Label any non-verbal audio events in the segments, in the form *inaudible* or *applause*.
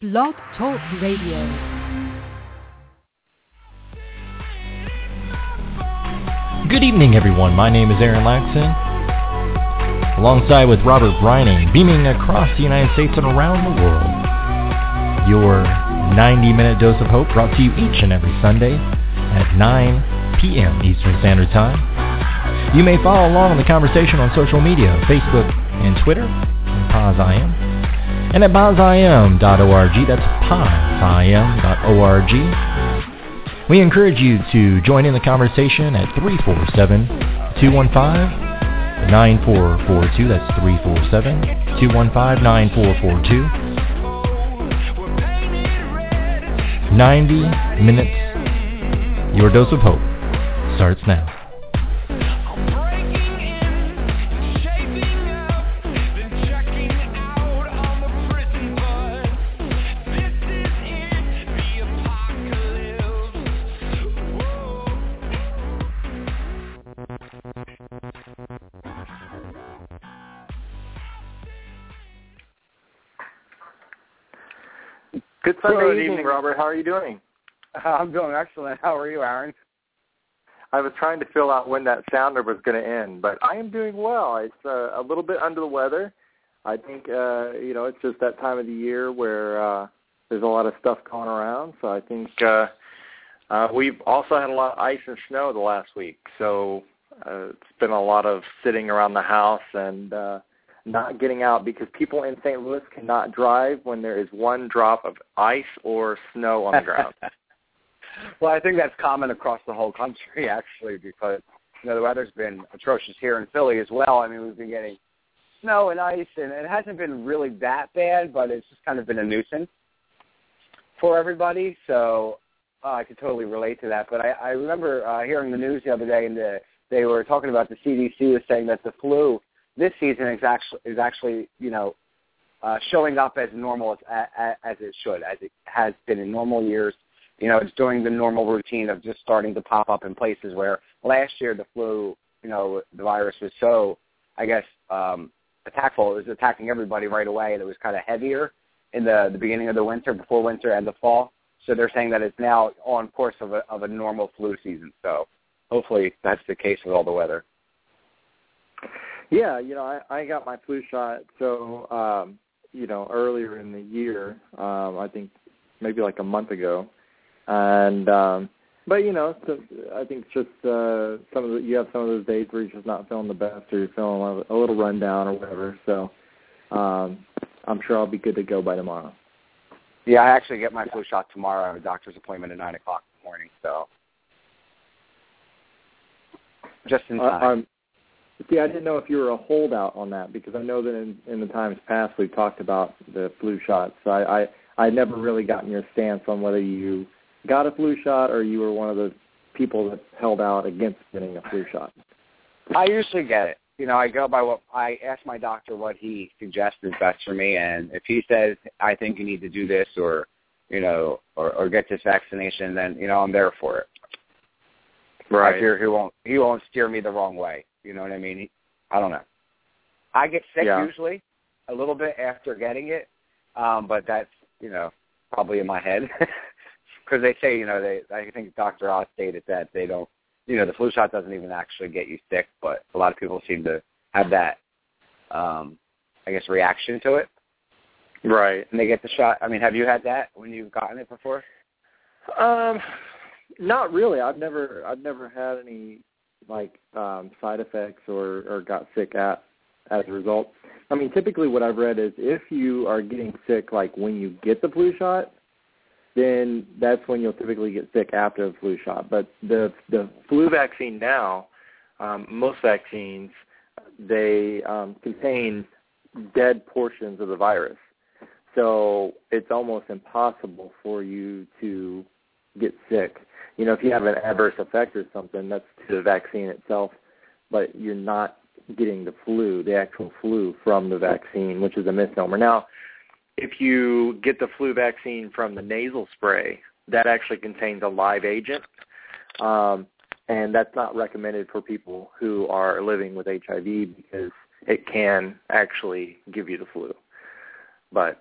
Blog Talk Radio. Good evening, everyone. My name is Aaron Laxton, alongside with Robert Breining, beaming across the United States and around the world. Your 90-minute dose of hope brought to you each and every Sunday at 9 p.m. Eastern Standard Time. You may follow along in the conversation on social media, Facebook and Twitter, and PazIM, and at PazIM.org. That's PazIM.org. We encourage you to join in the conversation at 347-215-9442. That's 347-215-9442. 90 minutes. Your dose of hope starts now. Good Sunday Good evening, evening. Robert. How are you doing? I'm doing excellent. How are you, Aaron? I was trying to fill out when that sounder was going to end, but I am doing well. It's uh, a little bit under the weather. I think uh, you know it's just that time of the year where uh, there's a lot of stuff going around. So I think uh, uh, we've also had a lot of ice and snow the last week. So uh, it's been a lot of sitting around the house and uh, not getting out because people in St. Louis cannot drive when there is one drop of ice or snow on the ground. *laughs* well, I think that's common across the whole country, *laughs* actually, because you know the weather's been atrocious here in Philly as well. I mean, we've been getting snow and ice, and it hasn't been really that bad, but it's just kind of been a nuisance for everybody. So uh, I could totally relate to that. But I, I remember uh, hearing the news the other day, and the, they were talking about the CDC was saying that the flu this season is actually is actually you know uh, showing up as normal as, as it should, as it has been in normal years. You know, it's doing the normal routine of just starting to pop up in places where last year the flu, you know, the virus was so, I guess, um, attackful. It was attacking everybody right away, and it was kind of heavier in the the beginning of the winter, before winter, and the fall. So they're saying that it's now on course of a of a normal flu season. So hopefully that's the case with all the weather. Yeah, you know, I, I got my flu shot so um, you know, earlier in the year, um, I think maybe like a month ago. And um but you know, so I think it's just uh some of the you have some of those days where you're just not feeling the best or you're feeling a little, run down or whatever. So um I'm sure I'll be good to go by tomorrow. Yeah, I actually get my flu shot tomorrow. I have a doctor's appointment at nine o'clock in the morning, so just in Uh, time. See, I didn't know if you were a holdout on that because I know that in, in the times past we've talked about the flu shots. So I, I I never really gotten your stance on whether you got a flu shot or you were one of the people that held out against getting a flu shot. I usually get it. You know, I go by what I ask my doctor what he suggests is best for me, and if he says I think you need to do this or you know or, or get this vaccination, then you know I'm there for it. I fear he won't he won't steer me the wrong way. You know what I mean? I don't know. I get sick Yeah. usually a little bit after getting it, um, but that's you know probably in my head *laughs* because they say you know they I think Dr. Oz stated that they don't you know the flu shot doesn't even actually get you sick, but a lot of people seem to have that um, I guess reaction to it Right. and they get the shot. I mean, have you had that when you've gotten it before? Um, not really. I've never I've never had any like um side effects or or got sick at as a result. I mean, typically what I've read is if you are getting sick like when you get the flu shot, then that's when you'll typically get sick after the flu shot. But the the flu vaccine now, um, most vaccines, they um, contain dead portions of the virus. So it's almost impossible for you to get sick. You know, if you have an adverse effect or something, that's to the vaccine itself, but you're not getting the flu, the actual flu from the vaccine, which is a misnomer. Now, if you get the flu vaccine from the nasal spray, that actually contains a live agent. Um, and that's not recommended for people who are living with HIV because it can actually give you the flu. But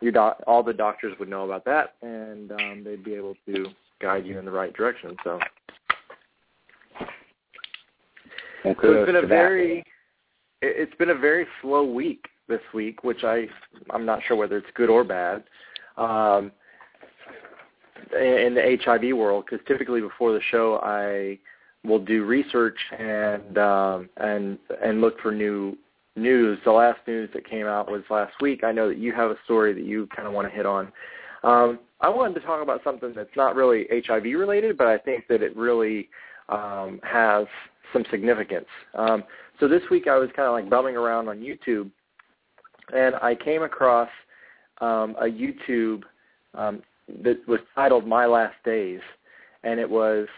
your doc, all the doctors would know about that, and um, they'd be able to guide you in the right direction. So, so it's been a very, it- it's been a very slow week this week, which I I'm not sure whether it's good or bad. Um, in the HIV world, because typically before the show, I will do research and um, and and look for new news. The last news that came out was last week. I know that you have a story that you kind of want to hit on. Um, I wanted to talk about something that's not really HIV related, but I think that it really um, has some significance. Um, so this week I was kind of like bumming around on YouTube, and I came across um, a YouTube um, that was titled "My Last Days," and it was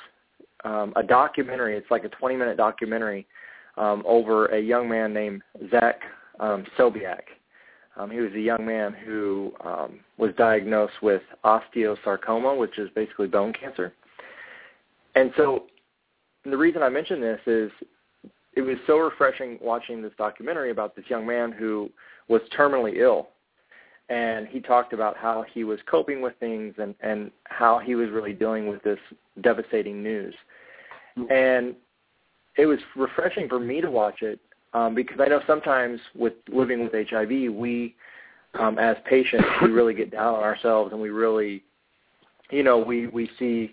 um, a documentary. It's like a 20-minute documentary um, over a young man named Zach um, Sobiech. Um, he was a young man who um, was diagnosed with osteosarcoma, which is basically bone cancer. And so the reason I mention this is it was so refreshing watching this documentary about this young man who was terminally ill. And he talked about how he was coping with things and, and how he was really dealing with this devastating news. And it was refreshing for me to watch it um, because I know sometimes with living with HIV, we, um, as patients, we really get down on ourselves and we really, you know, we we see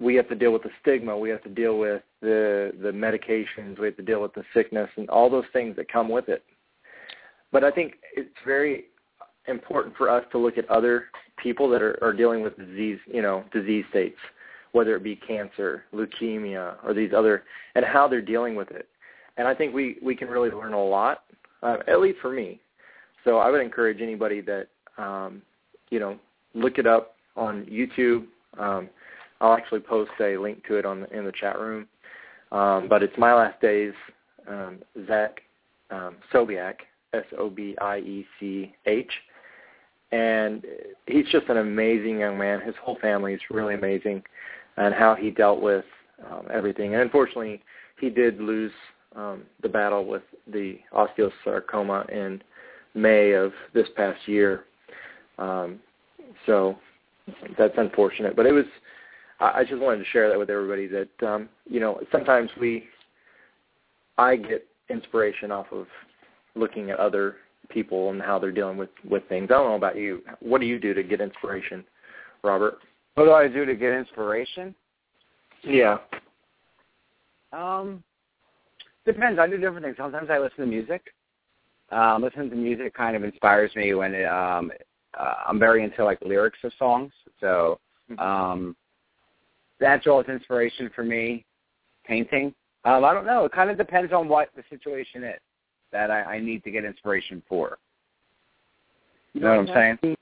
we have to deal with the stigma, we have to deal with the the medications, we have to deal with the sickness and all those things that come with it. But I think it's very important for us to look at other people that are, are dealing with disease, you know, disease states, whether it be cancer, leukemia, or these other, and how they're dealing with it. And I think we, we can really learn a lot, uh, at least for me. So I would encourage anybody that, um, you know, look it up on YouTube. Um, I'll actually post a link to it on the, in the chat room. Um, but it's My Last Days, um, Zach um, Sobiech, S-O-B-I-E-C-H. And he's just an amazing young man. His whole family is really amazing and how he dealt with um, everything. And unfortunately, he did lose um, the battle with the osteosarcoma in May of this past year. Um, so that's unfortunate. But it was, I I just wanted to share that with everybody that, um, you know, sometimes we, I get inspiration off of looking at other people and how they're dealing with, with things. I don't know about you. What do you do to get inspiration, Robert? What do I do to get inspiration? Yeah. Um, depends. I do different things. Sometimes I listen to music. Um, listening to music kind of inspires me when it, um, uh, I'm very into like lyrics of songs. So um, that's always inspiration for me. Painting. Um, I don't know. It kind of depends on what the situation is that I, I need to get inspiration for. You know what I'm saying?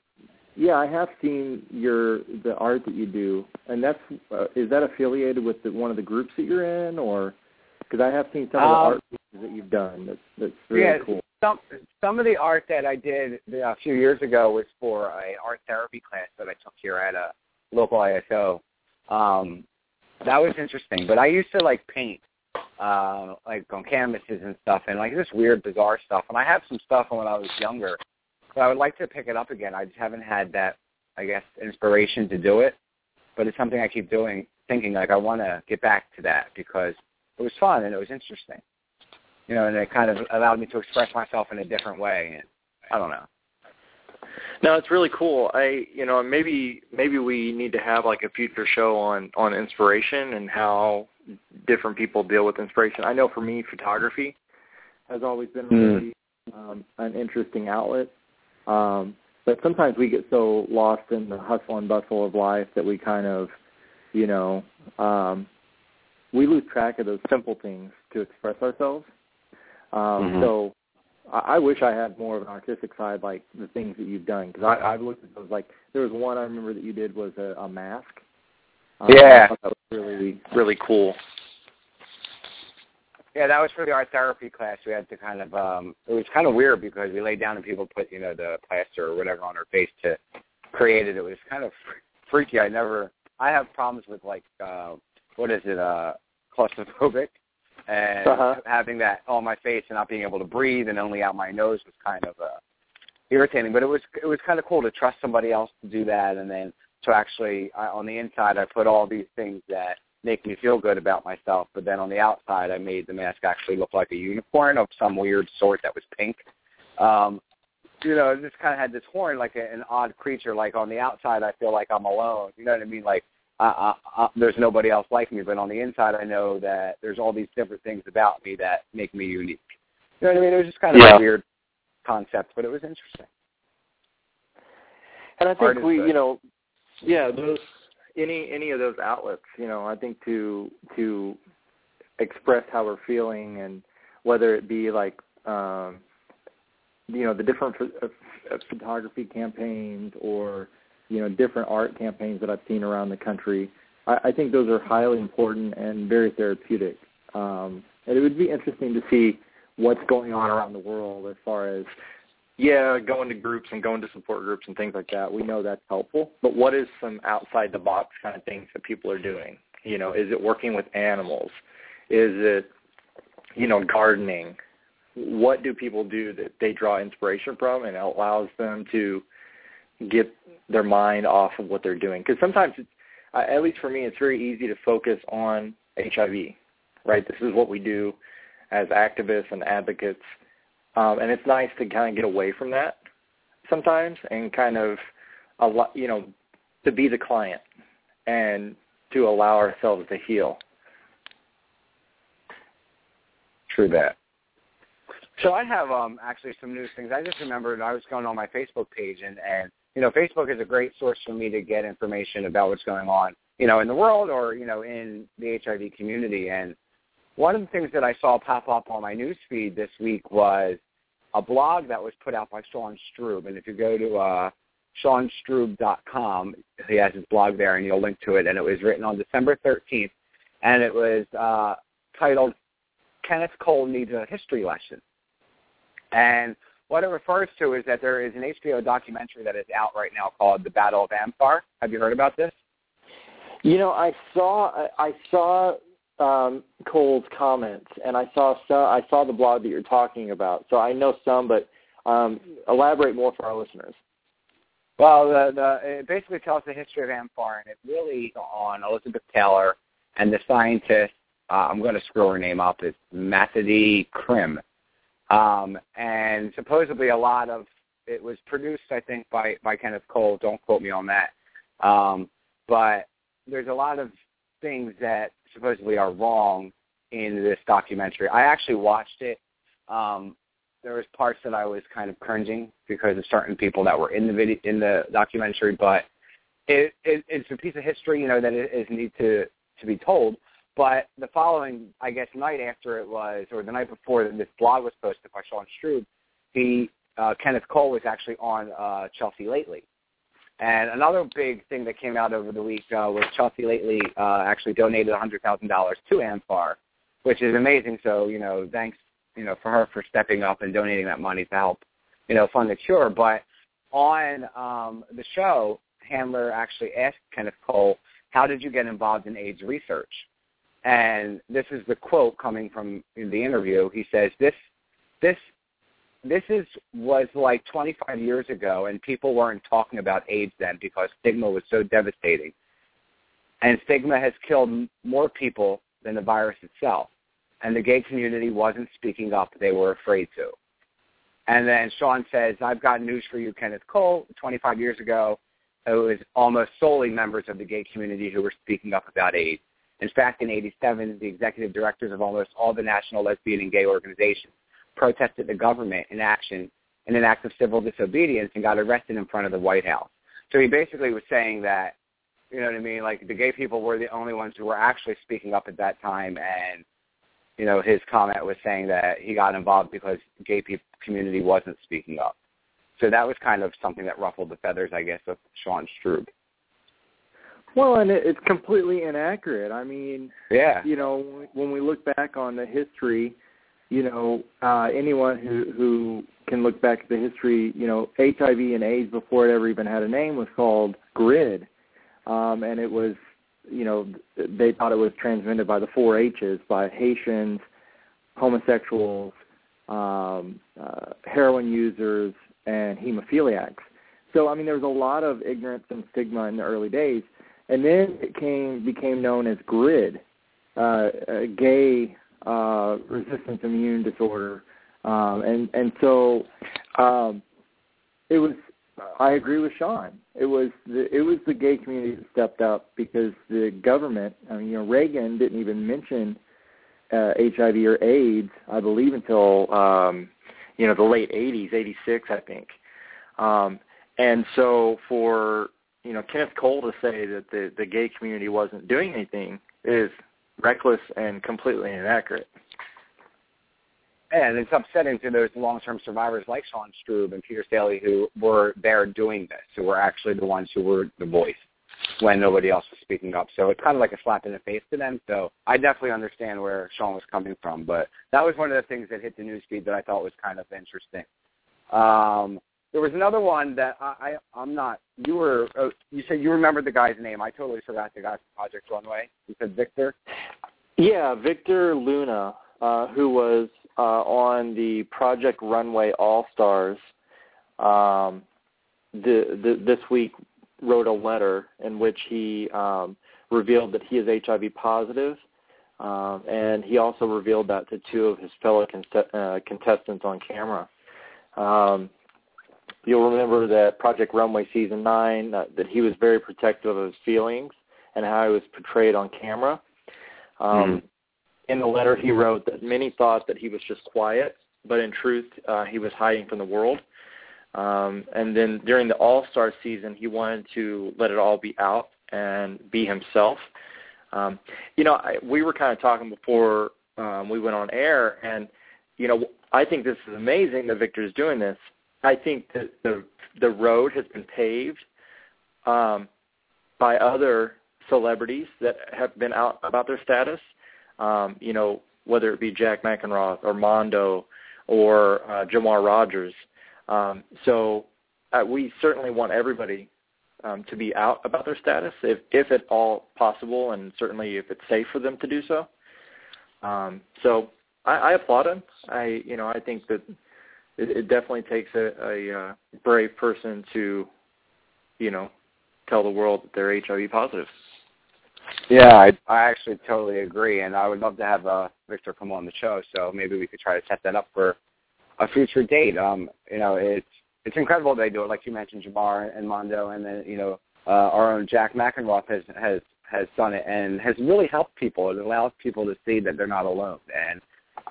Yeah, I have seen your the art that you do, and that's uh, is that affiliated with the, one of the groups that you're in, or because I have seen some of the Um, art pieces that you've done. That's that's really yeah, cool. some some of the art that I did a few years ago was for a art therapy class that I took here at a local ASO. Um, that was interesting, but I used to like paint, uh, like on canvases and stuff, and like this weird, bizarre stuff. And I have some stuff from when I was younger, but I would like to pick it up again. I just haven't had that, I guess, inspiration to do it. But it's something I keep doing, thinking like I want to get back to that because it was fun and it was interesting you know, and it kind of allowed me to express myself in a different way. And I don't know. No, it's really cool. I, you know, maybe maybe we need to have like a future show on on inspiration and how different people deal with inspiration. I know for me, photography has always been Mm. really um, an interesting outlet. Um, but sometimes we get so lost in the hustle and bustle of life that we kind of, you know, um, we lose track of those simple things to express ourselves. Um, Mhm. So I, I wish I had more of an artistic side, like the things that you've done, because I've looked at those. Like there was one I remember that you did was a, a mask. Um, Yeah. I that was really really cool. Yeah, that was for the art therapy class. We had to kind of um it was kind of weird because we laid down and people put, you know, the plaster or whatever on her face to create it. It was kind of *laughs* freaky. I never I have problems with like uh what is it, uh claustrophobic and Uh-huh. having that on my face and not being able to breathe and only out my nose was kind of uh irritating. But it was it was kind of cool to trust somebody else to do that, and then to actually I, on the inside I put all these things that make me feel good about myself, but then on the outside I made the mask actually look like a unicorn of some weird sort that was pink. Um, you know, it just kind of had this horn like a, an odd creature. Like on the outside, I feel like I'm alone. You know what I mean? Like uh, uh, there's nobody else like me, but on the inside, I know that there's all these different things about me that make me unique. You know what I mean? It was just kind of yeah. a weird concept, but it was interesting. And I think we, you know, yeah, those any any of those outlets, you know, I think to to express how we're feeling and whether it be like um you know the different ph- uh, photography campaigns or you know different art campaigns that I've seen around the country. I, I think those are highly important and very therapeutic. Um, and it would be interesting to see what's going on around the world as far as yeah, going to groups and going to support groups and things like that. We know that's helpful. But what is some outside the box kind of things that people are doing? You know, is it working with animals? Is it you know gardening? What do people do that they draw inspiration from and allows them to get their mind off of what they're doing? Because sometimes, it's, at least for me, it's very easy to focus on HIV. Right, this is what we do as activists and advocates um, and it's nice to kind of get away from that sometimes and kind of, a lot, you know, to be the client and to allow ourselves to heal. True that. So I have um, actually some news things. I just remembered I was going on my Facebook page, and and you know, Facebook is a great source for me to get information about what's going on, you know, in the world or you know in the HIV community. And one of the things that I saw pop up on my news feed this week was a blog that was put out by Sean Strub. And if you go to uh, SeanStrub.com, he has his blog there, and you'll link to it. And it was written on December 13th, and it was uh, titled "Kenneth Cole Needs a History Lesson." And what it refers to is that there is an HBO documentary that is out right now called "The Battle of Amfar." Have you heard about this? You know, I saw I saw um, Cole's comments, and I saw some, I saw the blog that you're talking about. So I know some, but um, elaborate more for our listeners. Well, the, the, it basically tells the history of Amfar, and it really on Elizabeth Taylor and the scientist. Uh, I'm going to screw her name up. It's Mathilde Krim, um, and supposedly a lot of it was produced, I think, by by Kenneth Cole. Don't quote me on that. Um, but there's a lot of things that supposedly are wrong in this documentary. I actually watched it. Um, there was parts that I was kind of cringing because of certain people that were in the video in the documentary, but it, it it's a piece of history, you know, that need to to be told. But the following, I guess, night after it was, or the night before that this blog was posted by Sean Strub, he uh, Kenneth Cole was actually on uh, Chelsea lately, and another big thing that came out over the week uh, was Chelsea lately uh, actually donated $100,000 to Amfar, which is amazing. So, you know, thanks, you know, for her for stepping up and donating that money to help, you know, fund the cure. But on um, the show, Handler actually asked Kenneth Cole, how did you get involved in AIDS research? And this is the quote coming from the interview. He says, this, this this is was like 25 years ago, and people weren't talking about AIDS then because stigma was so devastating. And stigma has killed more people than the virus itself. And the gay community wasn't speaking up; they were afraid to. And then Sean says, "I've got news for you, Kenneth Cole. 25 years ago, it was almost solely members of the gay community who were speaking up about AIDS. In fact, in '87, the executive directors of almost all the national lesbian and gay organizations protested the government in action in an act of civil disobedience and got arrested in front of the White House. So he basically was saying that, you know what I mean, like the gay people were the only ones who were actually speaking up at that time and you know, his comment was saying that he got involved because gay people community wasn't speaking up. So that was kind of something that ruffled the feathers, I guess, of Sean Strub. Well, and it's completely inaccurate. I mean, yeah, you know, when we look back on the history you know, uh, anyone who who can look back at the history, you know, HIV and AIDS before it ever even had a name was called GRID, um, and it was, you know, they thought it was transmitted by the four H's by Haitians, homosexuals, um, uh, heroin users, and hemophiliacs. So I mean, there was a lot of ignorance and stigma in the early days, and then it came became known as GRID, uh, gay uh, resistance immune disorder, um, and and so um, it was. I agree with Sean. It was the it was the gay community that stepped up because the government. I mean, you know, Reagan didn't even mention uh, HIV or AIDS, I believe, until um, you know the late '80s, '86, I think. Um, and so for you know Kenneth Cole to say that the the gay community wasn't doing anything is reckless and completely inaccurate. And it's upsetting to those long-term survivors like Sean Strub and Peter Staley who were there doing this, who were actually the ones who were the voice when nobody else was speaking up. So it's kind of like a slap in the face to them. So I definitely understand where Sean was coming from. But that was one of the things that hit the newsfeed that I thought was kind of interesting. Um, there was another one that I, I I'm not. You were uh, you said you remembered the guy's name. I totally forgot the guy from Project Runway. You said Victor. Yeah, Victor Luna, uh, who was uh, on the Project Runway All Stars. Um, the, the, this week wrote a letter in which he um, revealed that he is HIV positive, um, and he also revealed that to two of his fellow cont- uh, contestants on camera. Um, you'll remember that Project Runway season nine uh, that he was very protective of his feelings and how he was portrayed on camera. Um, mm-hmm. In the letter, he wrote that many thought that he was just quiet, but in truth, uh, he was hiding from the world. Um, and then during the All Star season, he wanted to let it all be out and be himself. Um, you know, I, we were kind of talking before um, we went on air, and you know, I think this is amazing that Victor is doing this. I think that the the road has been paved um, by other celebrities that have been out about their status. Um, you know, whether it be Jack Mackenroth or Mondo or uh, Jamar Rogers. Um, so uh, we certainly want everybody um, to be out about their status, if, if at all possible, and certainly if it's safe for them to do so. Um, so I, I applaud him. I, you know, I think that it, it definitely takes a, a uh, brave person to, you know, tell the world that they're HIV positive. Yeah, I, I actually totally agree, and I would love to have uh, Victor come on the show. So maybe we could try to set that up for a future date. Um, you know, it's it's incredible they do it. Like you mentioned, Jamar and Mondo, and then you know uh, our own Jack Mackenroth has has has done it and has really helped people. It allows people to see that they're not alone. And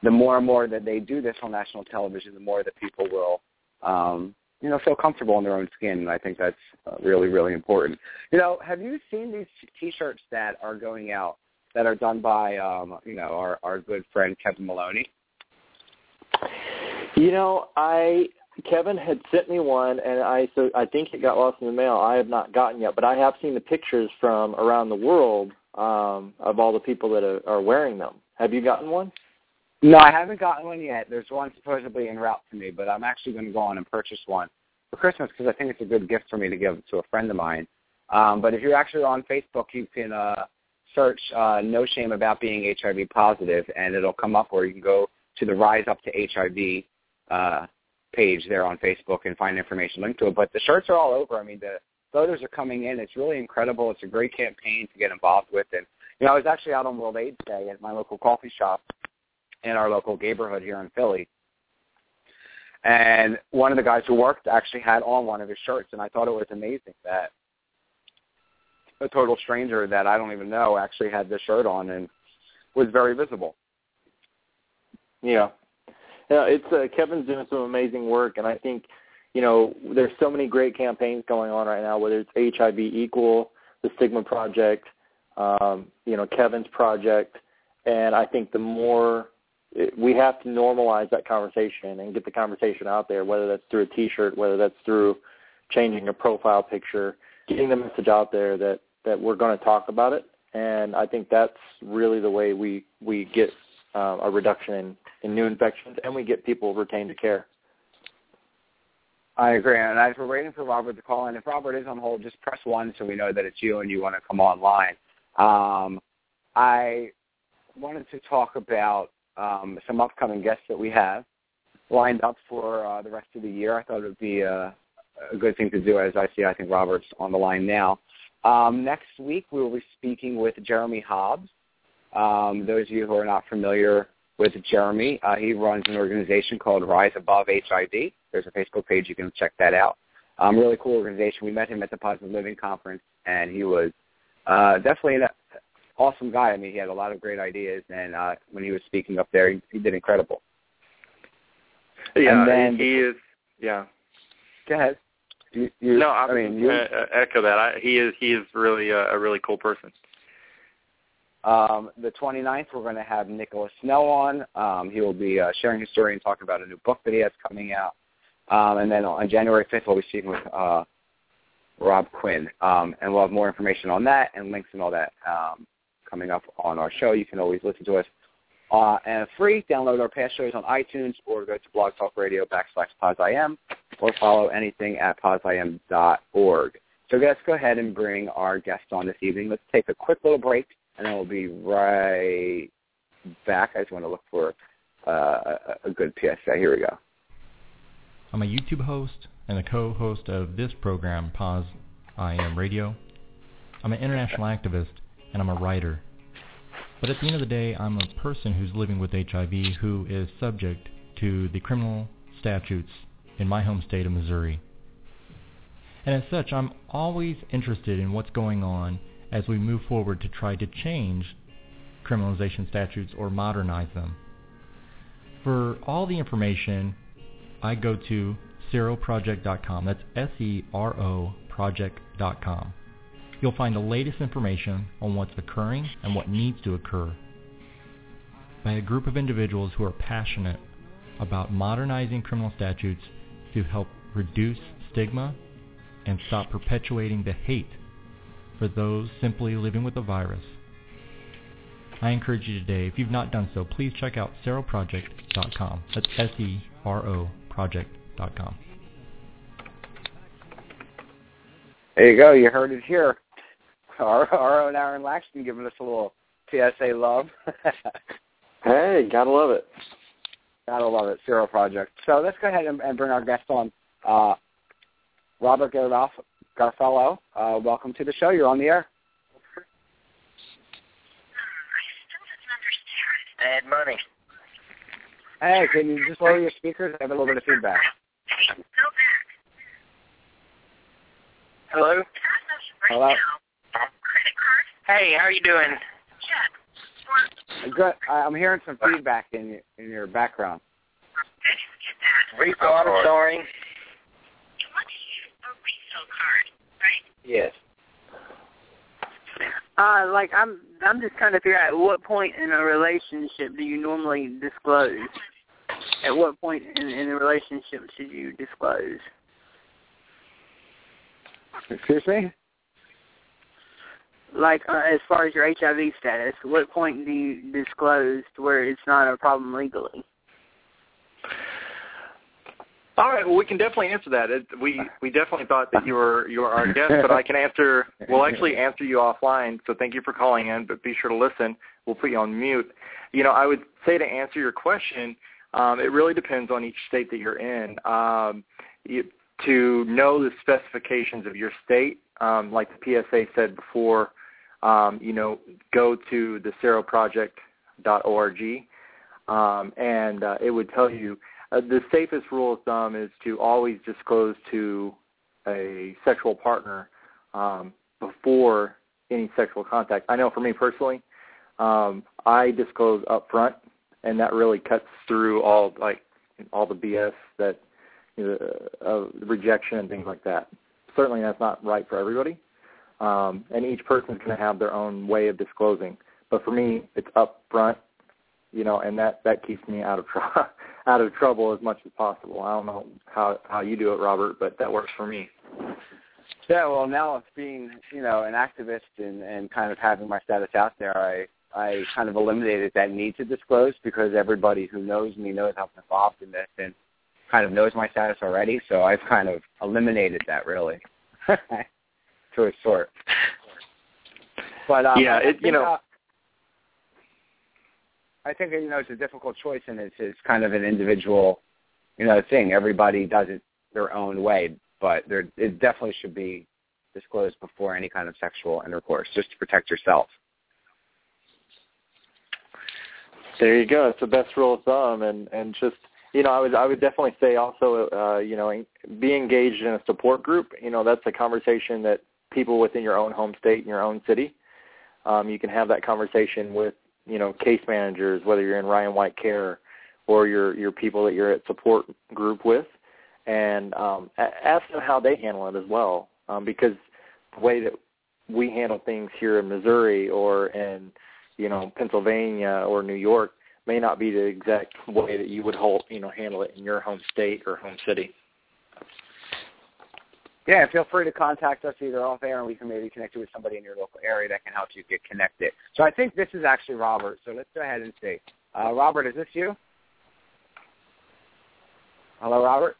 the more and more that they do this on national television, the more that people will, um, you know, feel comfortable in their own skin. And I think that's uh, really, really important. You know, have you seen these T-shirts that are going out that are done by, um, you know, our our good friend Kevin Maloney? You know, I Kevin had sent me one, and I so I think it got lost in the mail. I have not gotten yet, but I have seen the pictures from around the world um, of all the people that are, are wearing them. Have you gotten one? No, I haven't gotten one yet. There's one supposedly en route to me, but I'm actually going to go on and purchase one for Christmas because I think it's a good gift for me to give to a friend of mine. Um, but if you're actually on Facebook, you can uh, search uh, "No Shame About Being HIV Positive," and it'll come up, or you can go to the Rise Up to HIV uh, page there on Facebook and find information linked to it. But the shirts are all over. I mean, the photos are coming in. It's really incredible. It's a great campaign to get involved with. And you know, I was actually out on World AIDS Day at my local coffee shop in our local neighborhood here in Philly. And one of the guys who worked actually had on one of his shirts, and I thought it was amazing that a total stranger that I don't even know actually had this shirt on and was very visible. Yeah, yeah, it's uh, Kevin's doing some amazing work, and I think you know there's so many great campaigns going on right now. Whether it's HIV Equal, the Stigma Project, um, you know Kevin's project, and I think the more we have to normalize that conversation and get the conversation out there, whether that's through a T-shirt, whether that's through changing a profile picture, getting the message out there that that we're going to talk about it. And I think that's really the way we we get uh, a reduction in in new infections, and we get people retained to care. I agree. And as we're waiting for Robert to call in, if Robert is on hold, just press one so we know that it's you and you want to come online. Um, I wanted to talk about um, some upcoming guests that we have. lined up for uh, the rest of the year. I thought it would be a, a good thing to do. As I see, I think Robert's on the line now. Um, next week, we will be speaking with Jeremy Hobbs. Um, those of you who are not familiar with Jeremy, uh, he runs an organization called Rise Above HIV. There's a Facebook page. You can check that out. Um, really cool organization. We met him at the Positive Living Conference, and he was uh, definitely an awesome guy. I mean, he had a lot of great ideas, and uh, when he was speaking up there, he, he did incredible. Yeah, and then, he is. Yeah. Go ahead. You, you, no, I'm I mean, you, uh, echo that. I, he is he is really a, a really cool person. Um, the 29th, we're going to have Nicholas Snow on. Um, he will be uh, sharing his story and talking about a new book that he has coming out. Um, and then on January 5th, we'll be speaking with uh, Rob Quinn. Um, and we'll have more information on that and links and all that um, coming up on our show. You can always listen to us uh, and free. Download our past shows on iTunes or go to Blog Talk Radio backslash POZIM or follow anything at POZIM.org. So let's go ahead and bring our guest on this evening. Let's take a quick little break, and then we'll be right back. I just want to look for uh, a good PSA. Here we go. I'm a YouTube host and a co-host of this program, Pause I Am Radio. I'm an international activist, and I'm a writer. But at the end of the day, I'm a person who's living with HIV who is subject to the criminal statutes in my home state of Missouri. And as such, I'm always interested in what's going on as we move forward to try to change criminalization statutes or modernize them. For all the information, I go to seroproject.com. That's S-E-R-O project.com. You'll find the latest information on what's occurring and what needs to occur by a group of individuals who are passionate about modernizing criminal statutes to help reduce stigma and stop perpetuating the hate for those simply living with the virus. I encourage you today, if you've not done so, please check out seroproject.com. That's S-E-R-O project.com. There you go. You heard it here. Our, *laughs* our own Aaron Laxton giving us a little PSA love. *laughs* hey, gotta love it. Gotta love it. Sero Project. So let's go ahead and, and bring our guest on. Uh, Robert Garf- Garfello, uh, welcome to the show. You're on the air. I had money. Hey, can you just lower your speakers? I have a little bit of feedback. Hello? Hello? Hey, how are you doing? Good. I'm hearing some feedback in your, in your background. Refill, I'm sorry. Yes. Uh, like I'm, I'm just trying to figure out at what point in a relationship do you normally disclose? At what point in, in a relationship should you disclose? Excuse me? Like uh, as far as your HIV status, what point do you disclose where it's not a problem legally? All right. Well, we can definitely answer that. It, we we definitely thought that you were you were our guest, but I can answer. We'll actually answer you offline. So thank you for calling in. But be sure to listen. We'll put you on mute. You know, I would say to answer your question, um, it really depends on each state that you're in. Um, you, to know the specifications of your state, um, like the PSA said before, um, you know, go to the seroproject.org, um, and uh, it would tell you uh, the safest rule of thumb is to always disclose to a sexual partner um, before any sexual contact. I know for me personally, um, I disclose up front, and that really cuts through all like all the BS that you know, uh, rejection and things like that. Certainly, that's not right for everybody, um, and each person is going to have their own way of disclosing. But for me, it's up front, you know, and that that keeps me out of trouble *laughs* out of trouble as much as possible. I don't know how how you do it, Robert, but that works for me. Yeah, well, now being you know an activist and and kind of having my status out there, I I kind of eliminated that need to disclose because everybody who knows me knows I'm involved in this and kind of knows my status already. So I've kind of eliminated that really, *laughs* to a sort. But um, yeah, it, you know. Uh, I think you know it's a difficult choice, and it's it's kind of an individual you know thing. Everybody does it their own way, but there it definitely should be disclosed before any kind of sexual intercourse, just to protect yourself. There you go. It's the best rule of thumb, and and just you know, I would I would definitely say also, uh, you know, be engaged in a support group. You know, that's a conversation that people within your own home state and your own city, um, you can have that conversation with, you know, case managers, whether you're in Ryan White Care or your your people that you're at support group with, and um, ask them how they handle it as well, um, because the way that we handle things here in Missouri or in you know Pennsylvania or New York may not be the exact way that you would hold, you know handle it in your home state or home city. Yeah, feel free to contact us either off air and we can maybe connect you with somebody in your local area that can help you get connected. So I think this is actually Robert. So let's go ahead and see. Uh, Robert, is this you? Hello, Robert?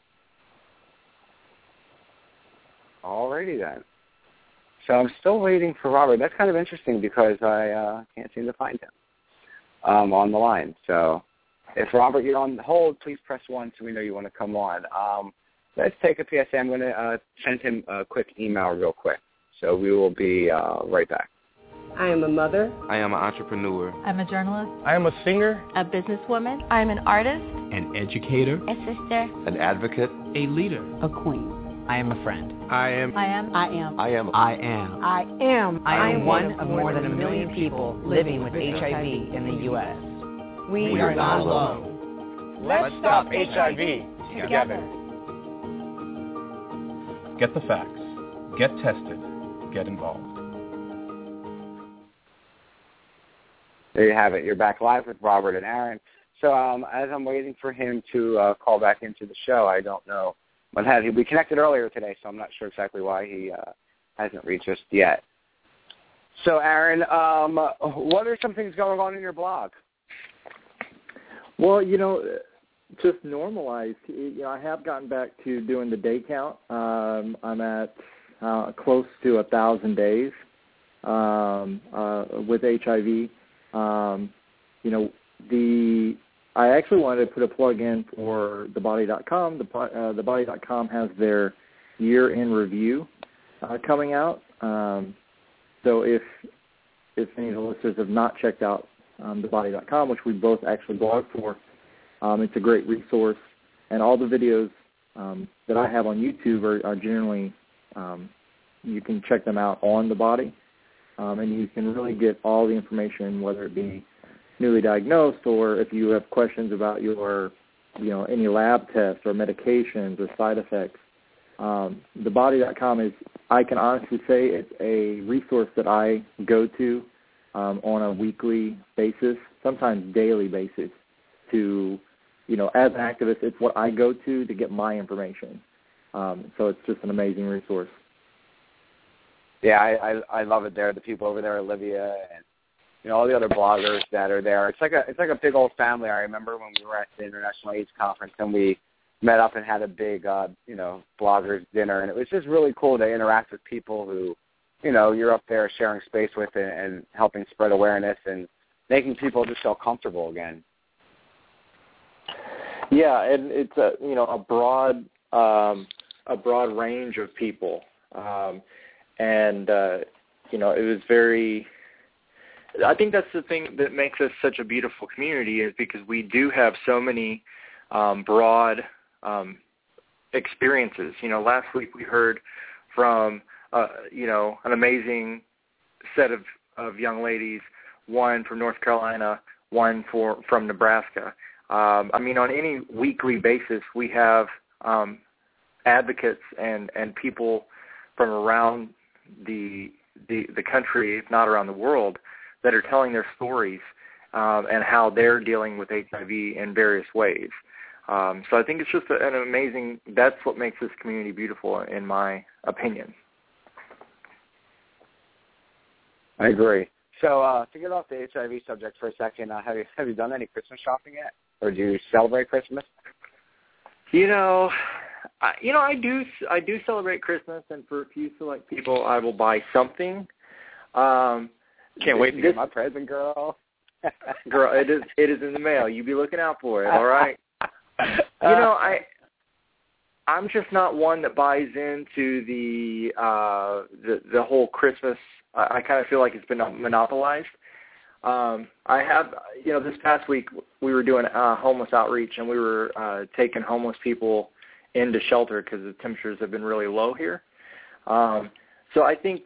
Alrighty then. So I'm still waiting for Robert. That's kind of interesting because I uh, can't seem to find him um, on the line. So if Robert, you're on hold, please press one so we know you want to come on. Um, let's take a PSA. I'm going to uh, send him a quick email real quick. So we will be uh, right back. I am a mother. I am an entrepreneur. I'm a journalist. I am a singer. A businesswoman. I'm an artist. An educator. A sister. An advocate. A leader. A queen. I am a friend. I am. I am. I am. I am. I am. I am. I am one of more than a million people living with HIV in the U.S. We, we are not alone. Let's stop HIV together. Get the facts. Get tested. Get involved. There you have it. You're back live with Robert and Aaron. So um, as I'm waiting for him to uh, call back into the show, I don't know what had he. We connected earlier today, so I'm not sure exactly why he uh, hasn't reached us yet. So Aaron, um, what are some things going on in your blog? Well, you know, just normalized. You know, I have gotten back to doing the day count. Um, I'm at uh, close to a thousand days um, uh, with HIV. Um, you know, the I actually wanted to put a plug in for thebody.com. The uh, thebody.com has their year in review uh, coming out. Um, so if if any of the listeners have not checked out um, thebody.com, which we both actually blog for, um, it's a great resource. And all the videos um, that I have on YouTube are, are generally um, you can check them out on the body, um, and you can really get all the information, whether it be newly diagnosed or if you have questions about your, you know, any lab tests or medications or side effects. Um, thebody.com is, I can honestly say, it's a resource that I go to um, on a weekly basis, sometimes daily basis, to, you know, as an activist, it's what I go to to get my information. Um, so it's just an amazing resource. Yeah, I, I I love it there. The people over there, Olivia and you know all the other bloggers that are there. It's like a it's like a big old family. I remember when we were at the International AIDS conference and we met up and had a big uh, you know bloggers dinner, and it was just really cool to interact with people who you know you're up there sharing space with and, and helping spread awareness and making people just feel comfortable again. Yeah, and it's a you know a broad um, a broad range of people, um, and uh, you know it was very. I think that's the thing that makes us such a beautiful community is because we do have so many um, broad um, experiences. You know, last week we heard from uh, you know an amazing set of of young ladies, one from North Carolina, one for from Nebraska. Um, I mean, on any weekly basis, we have um, advocates and and people from around the the the country, if not around the world, that are telling their stories um, and how they're dealing with HIV in various ways. Um, so I think it's just an amazing. That's what makes this community beautiful, in my opinion. I agree. So uh, to get off the HIV subject for a second, uh, have you have you done any Christmas shopping yet, or do you celebrate Christmas? You know, I, you know, I do. I do celebrate Christmas, and for a few select people, I will buy something. Um, Can't wait to this, get my present, girl. girl, it is it is in the mail. You be looking out for it. All right. *laughs* you know, I I'm just not one that buys into the uh the the whole Christmas. I, I kind of feel like it's been monopolized. Um, I have, you know, this past week we were doing uh, homeless outreach and we were uh, taking homeless people into shelter because the temperatures have been really low here. Um, so I think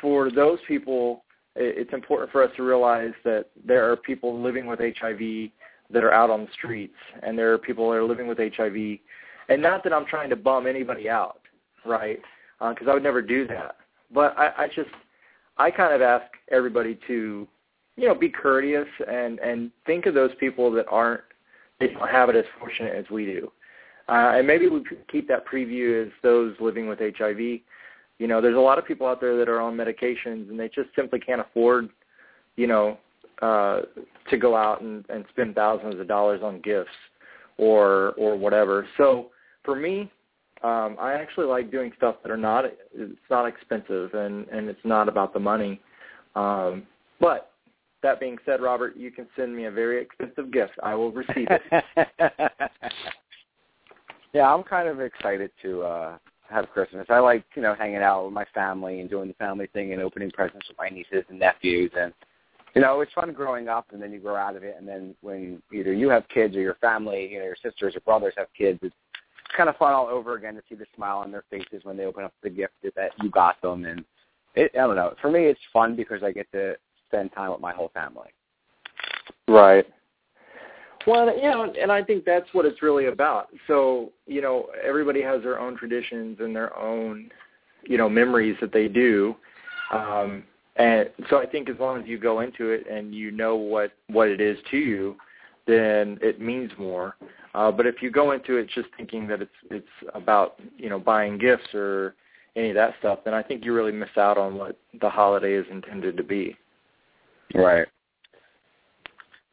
for those people, it's important for us to realize that there are people living with HIV that are out on the streets, and there are people that are living with HIV. And not that I'm trying to bum anybody out, right? Because uh, I would never do that. But I, I just, I kind of ask everybody to, you know, be courteous and and think of those people that aren't, they don't have it as fortunate as we do. Uh, and maybe we keep that preview as those living with HIV. You know, there's a lot of people out there that are on medications and they just simply can't afford, you know, uh, to go out and, and spend thousands of dollars on gifts or or whatever. So for me, um, I actually like doing stuff that are not it's not expensive and and it's not about the money. Um, but that being said, Robert, you can send me a very expensive gift. I will receive it. *laughs* yeah, I'm kind of excited to uh have Christmas. I like, you know, hanging out with my family and doing the family thing and opening presents with my nieces and nephews and you know, it's fun growing up and then you grow out of it and then when either you have kids or your family, you know, your sisters or brothers have kids, it's kind of fun all over again to see the smile on their faces when they open up the gift that you got them and it I don't know. For me it's fun because I get to spend time with my whole family. Right. Well, you know, and I think that's what it's really about. So, you know, everybody has their own traditions and their own, you know, memories that they do. Um, and so I think as long as you go into it and you know what what it is to you, then it means more. Uh, but if you go into it just thinking that it's it's about you know buying gifts or any of that stuff, then I think you really miss out on what the holiday is intended to be. Right.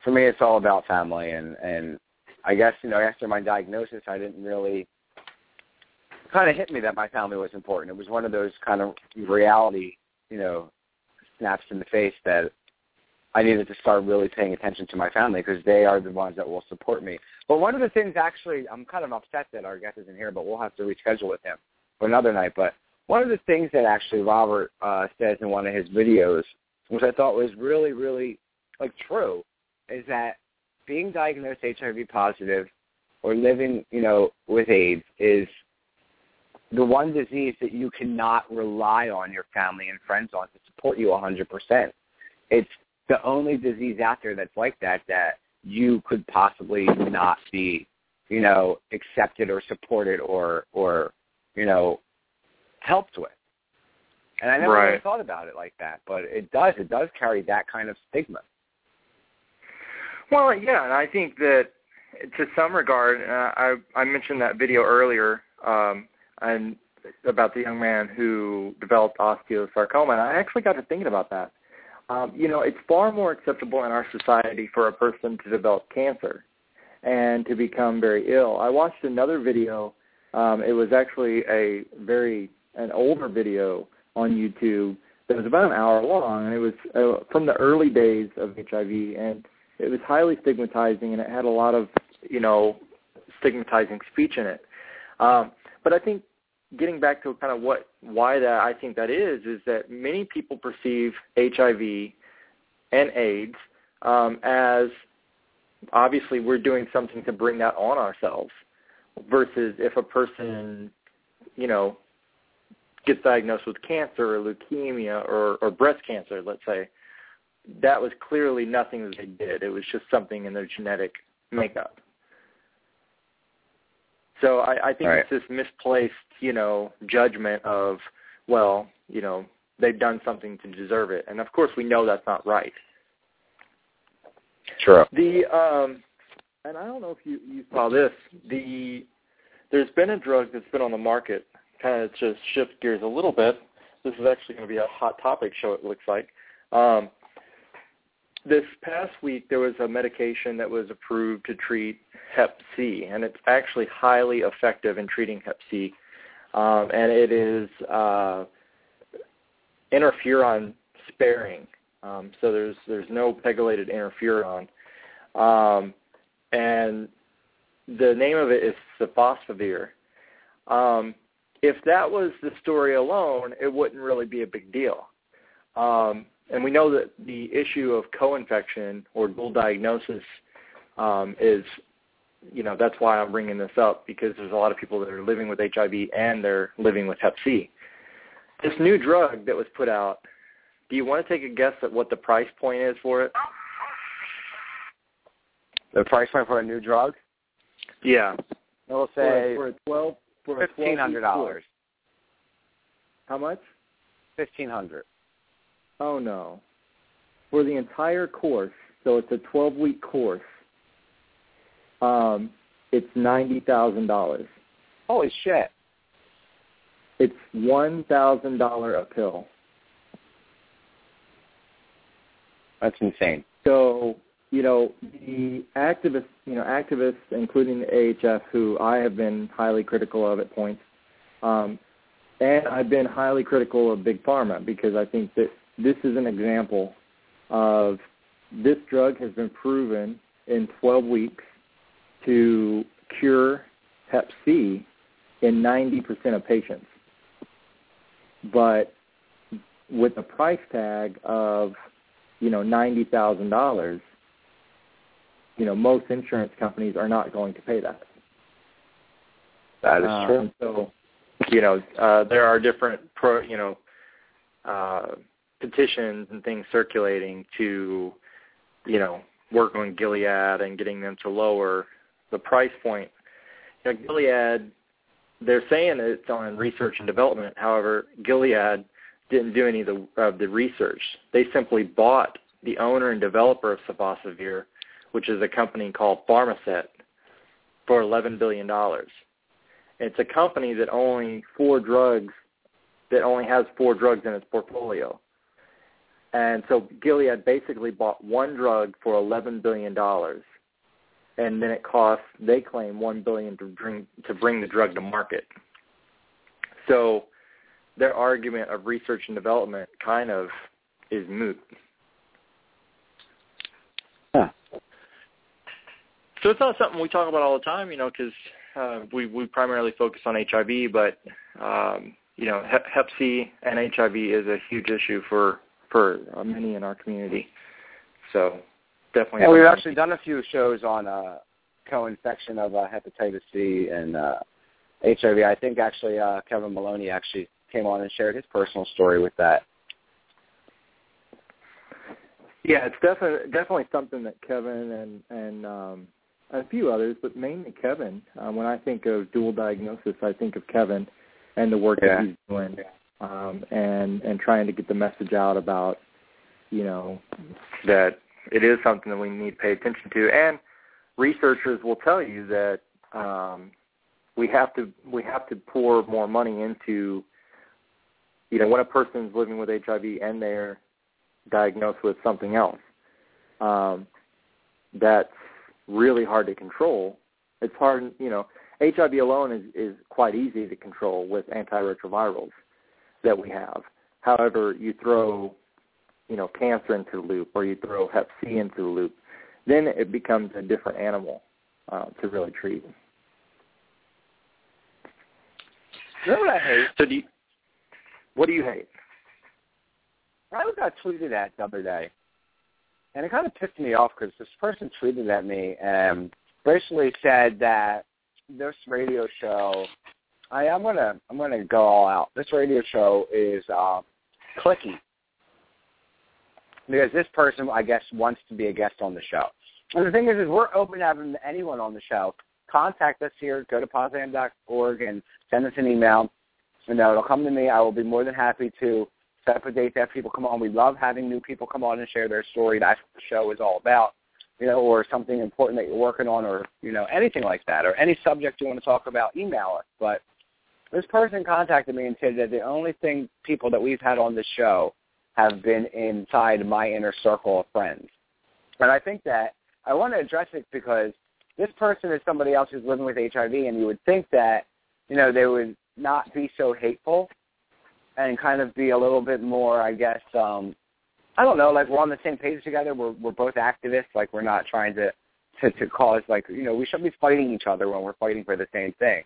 For me, it's all about family, and and I guess you know after my diagnosis, I didn't really kind of hit me that my family was important. It was one of those kind of reality, you know, snaps in the face that I needed to start really paying attention to my family because they are the ones that will support me. But one of the things, actually, I'm kind of upset that our guest isn't here, but we'll have to reschedule with him for another night. But one of the things that actually Robert uh, says in one of his videos, which I thought was really, really like true, is that being diagnosed HIV positive or living, you know, with AIDS is the one disease that you cannot rely on your family and friends on to support you 100%. It's the only disease out there that's like that that you could possibly not be, you know, accepted or supported or or you know, helped with. And I never right. really thought about it like that, but it does. It does carry that kind of stigma. Well, yeah, and I think that to some regard, uh, I I mentioned that video earlier. Um, and about the young man who developed osteosarcoma, and I actually got to thinking about that. Um, you know, it's far more acceptable in our society for a person to develop cancer and to become very ill. I watched another video. Um, it was actually a very an older video on YouTube that was about an hour long, and it was uh, from the early days of HIV, and it was highly stigmatizing, and it had a lot of you know stigmatizing speech in it. Um, but I think getting back to kind of what why that I think that is is that many people perceive HIV and AIDS um, as obviously we're doing something to bring that on ourselves versus if a person you know gets diagnosed with cancer or leukemia or, or breast cancer let's say that was clearly nothing that they did. It was just something in their genetic makeup so I, I think right. it's this misplaced, you know, judgment of, well, you know, they've done something to deserve it, and of course we know that's not right. True. The um, and I don't know if you you saw this. The there's been a drug that's been on the market. Kind of just shift gears a little bit. This is actually going to be a hot topic show. It looks like. Um, this past week there was a medication that was approved to treat Hep C, and it's actually highly effective in treating Hep C, um, and it is uh, interferon sparing. Um, so there's there's no pegylated interferon, um, and the name of it is sofosbuvir. Um, if that was the story alone, it wouldn't really be a big deal. Um, and we know that the issue of co-infection or dual diagnosis um, is, you know, that's why I'm bringing this up because there's a lot of people that are living with HIV and they're living with Hep C. This new drug that was put out, do you want to take a guess at what the price point is for it? The price point for a new drug? Yeah. We'll say for, a, for a twelve for fifteen hundred dollars. How much? Fifteen hundred. Oh no. For the entire course, so it's a twelve week course. Um, it's ninety thousand dollars. Holy shit! It's one thousand dollar a pill. That's insane. So you know the activists, you know activists, including the AHF, who I have been highly critical of at points, um, and I've been highly critical of Big Pharma because I think that this is an example of this drug has been proven in 12 weeks to cure Hep C in 90% of patients. But with a price tag of, you know, $90,000, you know, most insurance companies are not going to pay that. That is Uh, true. and so, you know, uh, there are different pro, you know, uh, petitions and things circulating to, you know, work on Gilead and getting them to lower the price point. You know, Gilead, they're saying it's on research and development. However, Gilead didn't do any of the, of the research. They simply bought the owner and developer of Sofosbuvir, which is a company called Pharmasset, for $11 billion. It's a company that only four drugs that only has four drugs in its portfolio. And so Gilead basically bought one drug for eleven billion dollars, and then it costs they claim one billion to bring to bring the drug to market. So their argument of research and development kind of is moot. Huh. So it's not something we talk about all the time, you know, because uh, we we primarily focus on HIV, but um, you know, Hep, Hep C and HIV is a huge issue for for uh, many in our community. So definitely. Yeah, we've actually done a few shows on uh, co-infection of uh, hepatitis C and uh, HIV. I think actually uh, Kevin Maloney actually came on and shared his personal story with that. Yeah, it's definitely definitely something that Kevin and and um, a few others, but mainly Kevin. Um, when I think of dual diagnosis, I think of Kevin and the work Yeah. that he's doing, um, and and trying to get the message out about, you know, that it is something that we need to pay attention to. And researchers will tell you that um, we have to we have to pour more money into you know when a person's living with HIV and they're diagnosed with something else um, that's really hard to control. It's hard, you know. HIV alone is is quite easy to control with antiretrovirals that we have. However, you throw you know, cancer into the loop or you throw Hep C into the loop, then it becomes a different animal uh, to really treat. You know what I hate? So do you, what do you hate? I was got tweeted at the other day, and it kind of pissed me off because this person tweeted at me and basically said that this radio show. I, I'm gonna I'm gonna go all out. This radio show is uh, clicky because this person, I guess, wants to be a guest on the show. And the thing is, is we're open to having anyone on the show. Contact us here. Go to posam.org and send us an email. You know, it'll come to me. I will be more than happy to set up a date to have people come on. We love having new people come on and share their story. That's what the show is all about. You know, or something important that you're working on, or you know, anything like that, or any subject you want to talk about, email us. But this person contacted me and said that the only thing people that we've had on the show have been inside my inner circle of friends. And I think that I want to address it because this person is somebody else who's living with HIV, and you would think that, you know, they would not be so hateful and kind of be a little bit more, I guess, um, I don't know, like we're on the same page together. We're we're both activists. Like we're not trying to to to cause like you know we shouldn't be fighting each other when we're fighting for the same thing.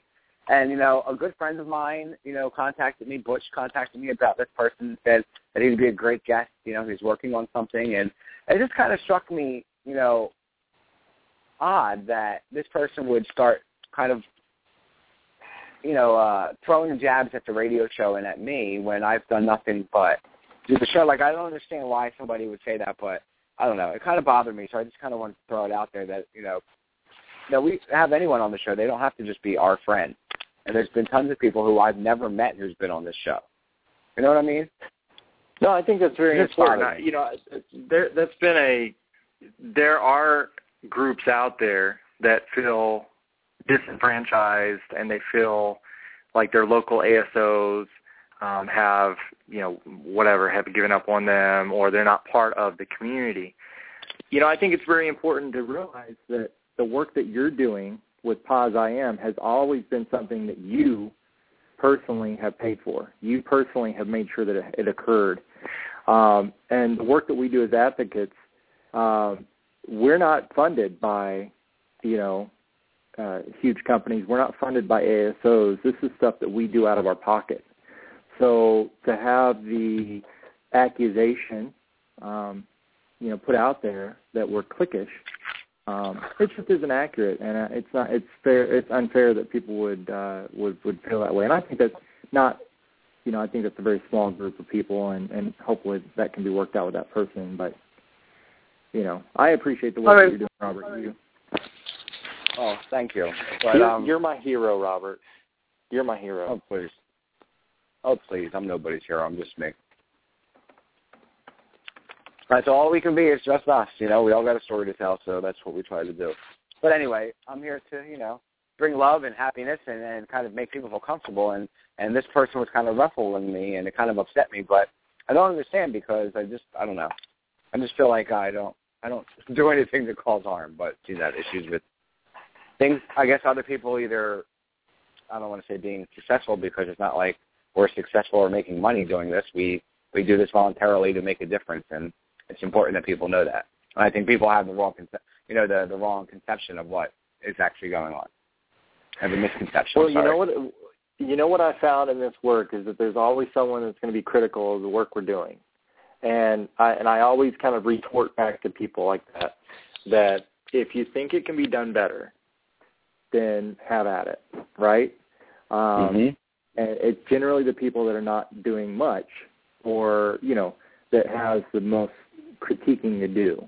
And you know, a good friend of mine, you know, contacted me. Butch contacted me about this person. And said that he'd be a great guest. You know, he's working on something, and it just kind of struck me, you know, odd that this person would start kind of, you know, uh throwing jabs at the radio show and at me when I've done nothing but do the show. Like I don't understand why somebody would say that, but I don't know. It kind of bothered me, so I just kind of want to throw it out there that you know, that we have anyone on the show. They don't have to just be our friend. And there's been tons of people who I've never met who's been on this show. You know what I mean? No, I think that's very It's important. You know, there that's been a there are groups out there that feel disenfranchised and they feel like their local ASOs um, have you know whatever have given up on them or they're not part of the community. You know, I think it's very important to realize that the work that you're doing with POZ I AM has always been something that you personally have paid for. You personally have made sure that it, it occurred. Um, and the work that we do as advocates, um, we're not funded by, you know, uh, huge companies. We're not funded by ASOs. This is stuff that we do out of our pocket. So to have the accusation, um, you know, put out there that we're cliquish, um, it just isn't accurate, and uh, it's not. It's fair. It's unfair that people would uh, would would feel that way, and I think that's not. You know, I think that's a very small group of people, and and hopefully that can be worked out with that person. But you know, I appreciate the work All right. that you're doing, Robert. You, Oh, thank you. But you're, um, you're my hero, Robert. You're my hero. oh please, oh please, I'm nobody's hero. I'm just me. That's all we can be. It's just us. You know, we all got a story to tell, so that's what we try to do. But anyway, I'm here to you know bring love and happiness and, and kind of make people feel comfortable. And and this person was kind of ruffling me, and it kind of upset me. But I don't understand because I just I don't know. I just feel like I don't I don't *laughs* do anything to cause harm, but she's had issues with things. I guess other people either I don't want to say being successful because it's not like we're successful or making money doing this. We we do this voluntarily to make a difference, and it's important that people know that. And I think people have the wrong conce- you know the the wrong conception of what is actually going on. Have a misconception. Well, you know what? You know what I found in this work is that there's always someone that's going to be critical of the work we're doing, and I and I always kind of retort back to people like that. That if you think it can be done better, then have at it, right? Um, Mhm. and it's generally the people that are not doing much, or you know, that has the most critiquing to do,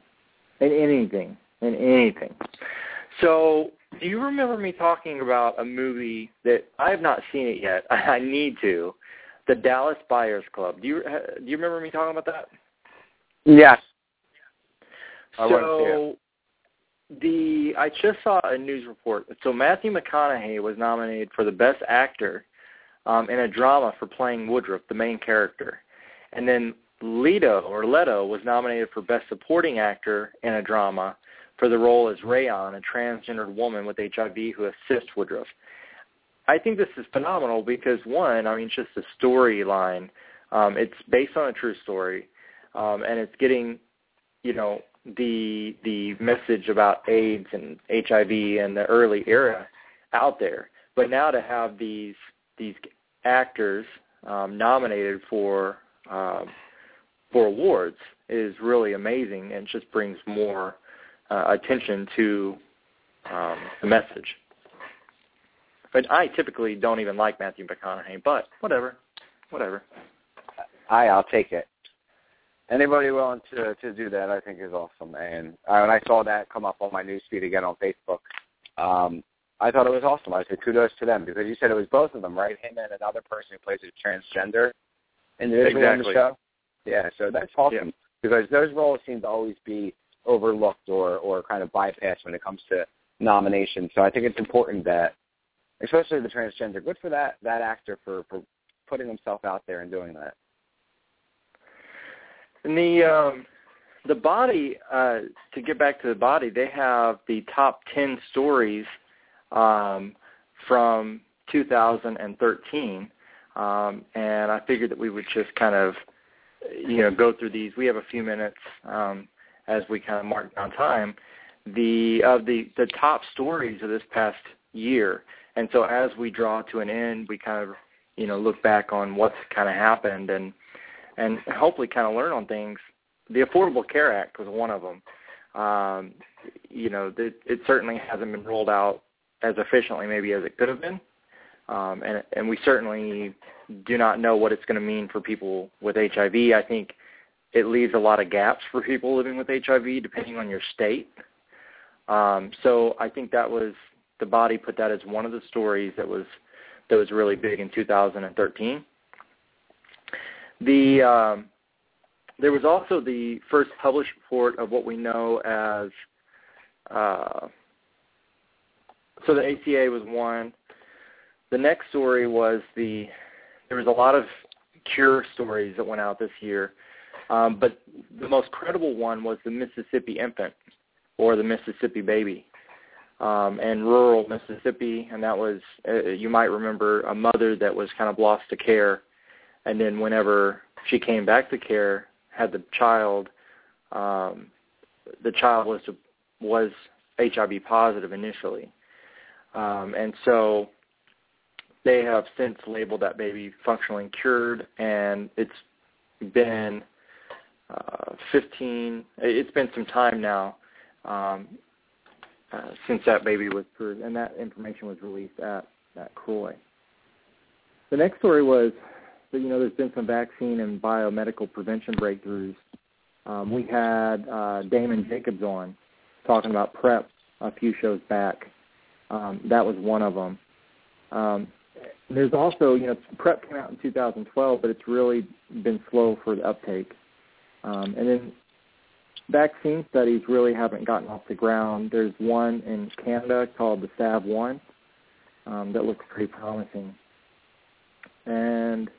in anything, in anything. So, do you remember me talking about a movie that I have not seen it yet? *laughs* I need to. The Dallas Buyers Club. Do you do you remember me talking about that? Yes. I want to see so the I just saw a news report. So Matthew McConaughey was nominated for the best actor um, in a drama for playing Woodroof, the main character, and then Leto or Leto was nominated for best supporting actor in a drama for the role as Rayon, a transgendered woman with HIV who assists Woodroof. I think this is phenomenal because one, I mean, just the storyline. Um, it's based on a true story, um, and it's getting, you know, the the message about AIDS and HIV in the early era out there. But now to have these these actors um, nominated for um, for awards is really amazing and just brings more uh, attention to um, the message. But I typically don't even like Matthew McConaughey, but whatever, whatever. I I'll take it. Anybody willing to to do that, I think is awesome. And uh, when I saw that come up on my newsfeed again on Facebook, um, I thought it was awesome. I said kudos to them because you said it was both of them, right? Him and another person who plays a transgender individual in the Exactly. show. Yeah, so that's awesome because those roles seem to always be overlooked or or kind of bypassed when it comes to nominations. So I think it's important that, especially the transgender, good for that that actor for for putting himself out there and doing that. And the um, the body, uh, to get back to the body, they have the top ten stories um, from 2013, um, and I figured that we would just kind of, you know, go through these. We have a few minutes um, as we kind of mark down time. the of the the top stories of this past year. And so as we draw to an end, we kind of you know look back on what's kind of happened and and hopefully kind of learn on things. The Affordable Care Act was one of them. Um, you know, it, it certainly hasn't been rolled out as efficiently maybe as it could have been, um, and and we certainly do not know what it's going to mean for people with HIV. I think it leaves a lot of gaps for people living with HIV depending on your state. Um, so I think that was the body put that as one of the stories that was that was really big in 2013. The um, there was also the first published report of what we know as uh, so the ACA was one. The next story was the there was a lot of cure stories that went out this year, um, but the most credible one was the Mississippi infant or the Mississippi baby um, in rural Mississippi, and that was uh, you might remember a mother that was kind of lost to care, and then whenever she came back to care, had the child, um, the child was was HIV positive initially, um, and so they have since labeled that baby functionally cured, and it's been uh, 15. It's been some time now um, uh, since that baby was proved, and that information was released at at CROI. The next story was that you know there's been some vaccine and biomedical prevention breakthroughs. Um, we had uh, Damon Jacobs on talking about PrEP a few shows back. Um, that was one of them. Um, there's also, you know, PrEP came out in 2012, but it's really been slow for the uptake. Um, and then vaccine studies really haven't gotten off the ground. There's one in Canada called the SAV1 um, that looks pretty promising. And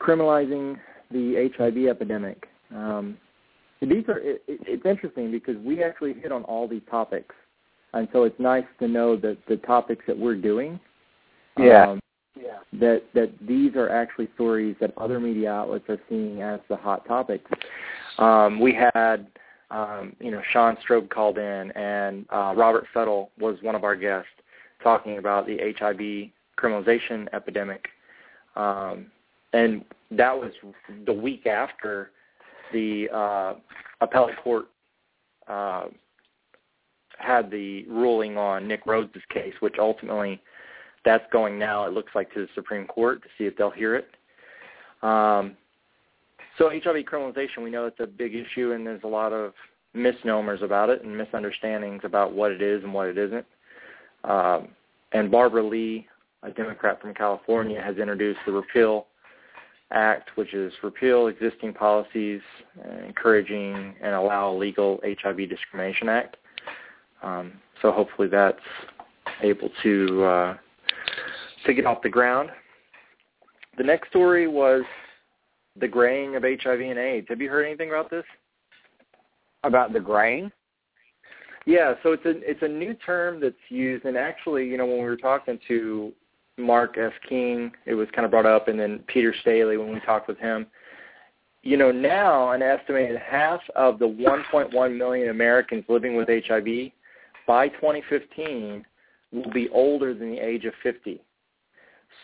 criminalizing the HIV epidemic. Um, these are it, it's interesting because we actually hit on all these topics, and so it's nice to know that the topics that we're doing, yeah, um, yeah, that that these are actually stories that other media outlets are seeing as the hot topics. Um, we had, um, you know, Sean Strub called in, and uh, Robert Suttle was one of our guests talking about the HIV criminalization epidemic, um, and that was the week after the uh, appellate court uh, had the ruling on Nick Rhoades' case, which ultimately that's going now, it looks like, to the Supreme Court to see if they'll hear it. Um, so HIV criminalization, we know it's a big issue, and there's a lot of misnomers about it and misunderstandings about what it is and what it isn't. Um, and Barbara Lee, a Democrat from California, has introduced the repeal Act, which is repeal existing policies, encouraging and allow legal HIV discrimination act. Um, so hopefully that's able to uh, to get off the ground. The next story was the graying of HIV and AIDS. Have you heard anything about this? About the graying? Yeah, so it's a it's a new term that's used, and actually, you know, when we were talking to Mark S. King, it was kind of brought up, and then Peter Staley when we talked with him. You know, now an estimated half of the 1.1 million Americans living with HIV by 2015 will be older than the age of 50.